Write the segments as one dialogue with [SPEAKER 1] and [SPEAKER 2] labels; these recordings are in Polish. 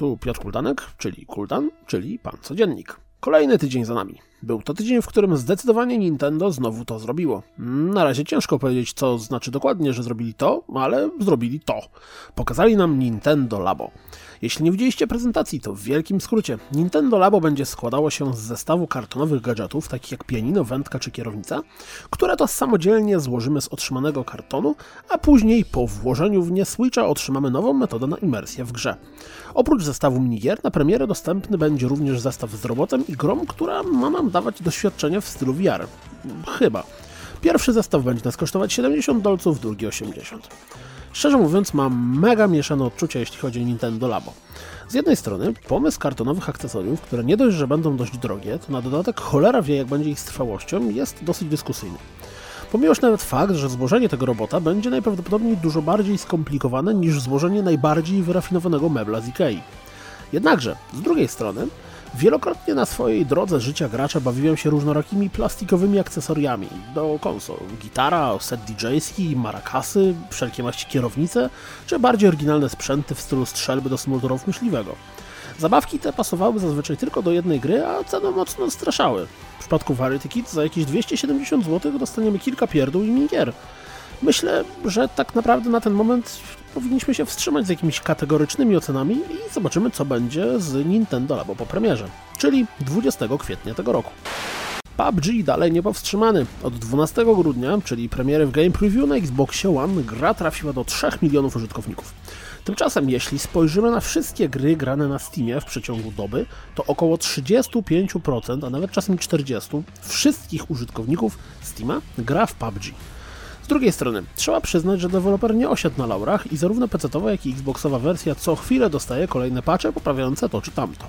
[SPEAKER 1] Tu Piotr Kuldanek, czyli Kuldan, czyli Pan Codziennik. Kolejny tydzień za nami. Był to tydzień, w którym zdecydowanie Nintendo znowu to zrobiło. Na razie ciężko powiedzieć, co znaczy dokładnie, że zrobili to, ale zrobili to. Pokazali nam Nintendo Labo. Jeśli nie widzieliście prezentacji, to w wielkim skrócie Nintendo Labo będzie składało się z zestawu kartonowych gadżetów, takich jak pianino, wędka czy kierownica, które to samodzielnie złożymy z otrzymanego kartonu, a później po włożeniu w nie Switcha otrzymamy nową metodę na imersję w grze. Oprócz zestawu minigier, na premierę dostępny będzie również zestaw z robotem i grom, która ma nam dawać doświadczenie w stylu VR. Chyba. Pierwszy zestaw będzie nas kosztować 70 dolców, drugi 80. Szczerze mówiąc, mam mega mieszane odczucia, jeśli chodzi o Nintendo Labo. Z jednej strony, pomysł kartonowych akcesoriów, które nie dość, że będą dość drogie, to na dodatek cholera wie, jak będzie ich z trwałością, jest dosyć dyskusyjny. Pomijając nawet fakt, że złożenie tego robota będzie najprawdopodobniej dużo bardziej skomplikowane niż złożenie najbardziej wyrafinowanego mebla z Ikei. Jednakże, z drugiej strony, Wielokrotnie na swojej drodze życia gracza bawiłem się różnorakimi plastikowymi akcesoriami do konsol. Gitara, set DJ-ski, marakasy, wszelkie maści kierownice, czy bardziej oryginalne sprzęty w stylu strzelby do symulatorów myśliwego. Zabawki te pasowały zazwyczaj tylko do jednej gry, a ceny mocno straszały. W przypadku Variety Kit za jakieś 270 zł dostaniemy kilka pierdół i minigier. Myślę, że tak naprawdę na ten moment powinniśmy się wstrzymać z jakimiś kategorycznymi ocenami i zobaczymy, co będzie z Nintendo Labo po premierze, czyli 20 kwietnia tego roku. PUBG dalej niepowstrzymany. Od 12 grudnia, czyli premiery w Game Preview na Xboxie One, gra trafiła do 3 milionów użytkowników. Tymczasem, jeśli spojrzymy na wszystkie gry grane na Steamie w przeciągu doby, to około 35%, a nawet czasem 40% wszystkich użytkowników Steama gra w PUBG drugiej strony, trzeba przyznać, że deweloper nie osiadł na laurach i zarówno PC-towa, jak i Xboxowa wersja co chwilę dostaje kolejne patche poprawiające to czy tamto.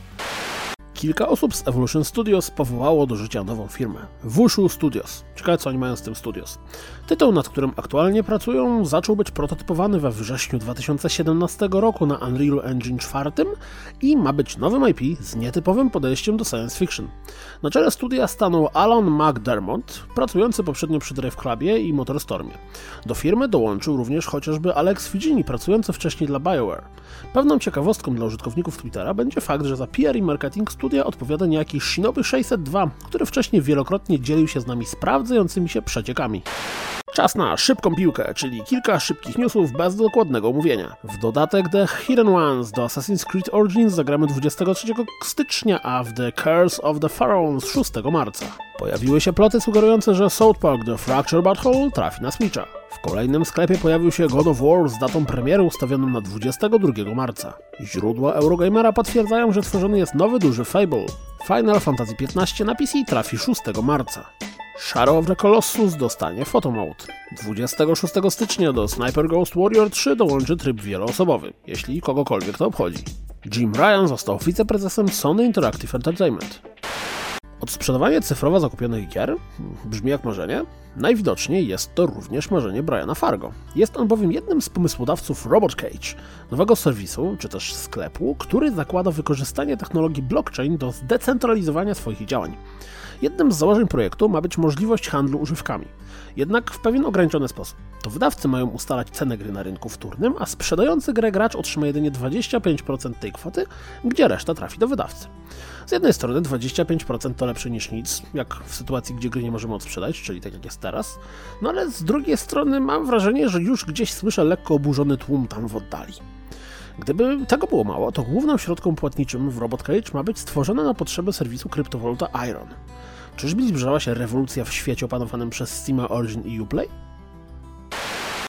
[SPEAKER 1] Kilka osób z Evolution Studios powołało do życia nową firmę Wushu Studios. Ciekawe co oni mają z tym Studios. Tytuł, nad którym aktualnie pracują, zaczął być prototypowany we wrześniu 2017 roku na Unreal Engine 4 i ma być nowym IP z nietypowym podejściem do science fiction. Na czele studia stanął Alan McDermott, pracujący poprzednio przy Drive Clubie i Motorstormie. Do firmy dołączył również chociażby Alex Figini, pracujący wcześniej dla BioWare. Pewną ciekawostką dla użytkowników Twittera będzie fakt, że za PR i marketing studia odpowiada niejaki Shinobi 602, który wcześniej wielokrotnie dzielił się z nami sprawdzającymi się przeciekami. Czas na szybką piłkę, czyli kilka szybkich newsów bez dokładnego omówienia. W dodatek The Hidden Ones do Assassin's Creed Origins zagramy 23 stycznia, a w The Curse of the Pharaohs 6 marca. Pojawiły się ploty sugerujące, że South Park The Fracture Butthole trafi na Switcha. W kolejnym sklepie pojawił się God of War z datą premiery ustawioną na 22 marca. Źródła Eurogamera potwierdzają, że tworzony jest nowy duży Fable. Final Fantasy XV na PC trafi 6 marca. Shadow of the Colossus dostanie Photomode. 26 stycznia do Sniper Ghost Warrior 3 dołączy tryb wieloosobowy, jeśli kogokolwiek to obchodzi. Jim Ryan został wiceprezesem Sony Interactive Entertainment. Odsprzedawanie cyfrowo zakupionych gier brzmi jak marzenie. Najwidoczniej jest to również marzenie Briana Fargo. Jest on bowiem jednym z pomysłodawców Robot Cage, nowego serwisu czy też sklepu, który zakłada wykorzystanie technologii blockchain do zdecentralizowania swoich działań. Jednym z założeń projektu ma być możliwość handlu używkami, jednak w pewien ograniczony sposób. To wydawcy mają ustalać cenę gry na rynku wtórnym, a sprzedający grę gracz otrzyma jedynie 25% tej kwoty, gdzie reszta trafi do wydawcy. Z jednej strony 25% to lepsze niż nic, jak w sytuacji, gdzie gry nie możemy odsprzedać, czyli tak jak jest teraz, no ale z drugiej strony mam wrażenie, że już gdzieś słyszę lekko oburzony tłum tam w oddali. Gdyby tego było mało, to główną środką płatniczym w Robot Cage ma być stworzone na potrzeby serwisu kryptowaluta Iron. Czyżby zbliżała się rewolucja w świecie opanowanym przez Steam Origin i Uplay?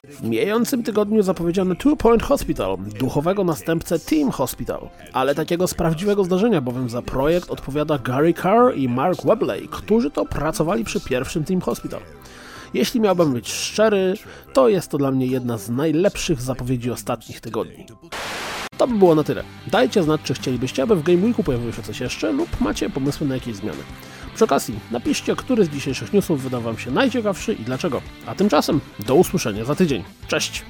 [SPEAKER 1] W mijającym tygodniu zapowiedziano Two Point Hospital, duchowego następcę Team Hospital, ale takiego z prawdziwego zdarzenia, bowiem za projekt odpowiada Gary Carr i Mark Webley, którzy to pracowali przy pierwszym Team Hospital. Jeśli miałbym być szczery, to jest to dla mnie jedna z najlepszych zapowiedzi ostatnich tygodni. To by było na tyle. Dajcie znać, czy chcielibyście, aby w Game pojawiło się coś jeszcze, lub macie pomysły na jakieś zmiany. Przy okazji, napiszcie, który z dzisiejszych newsów wydał Wam się najciekawszy i dlaczego. A tymczasem do usłyszenia za tydzień. Cześć!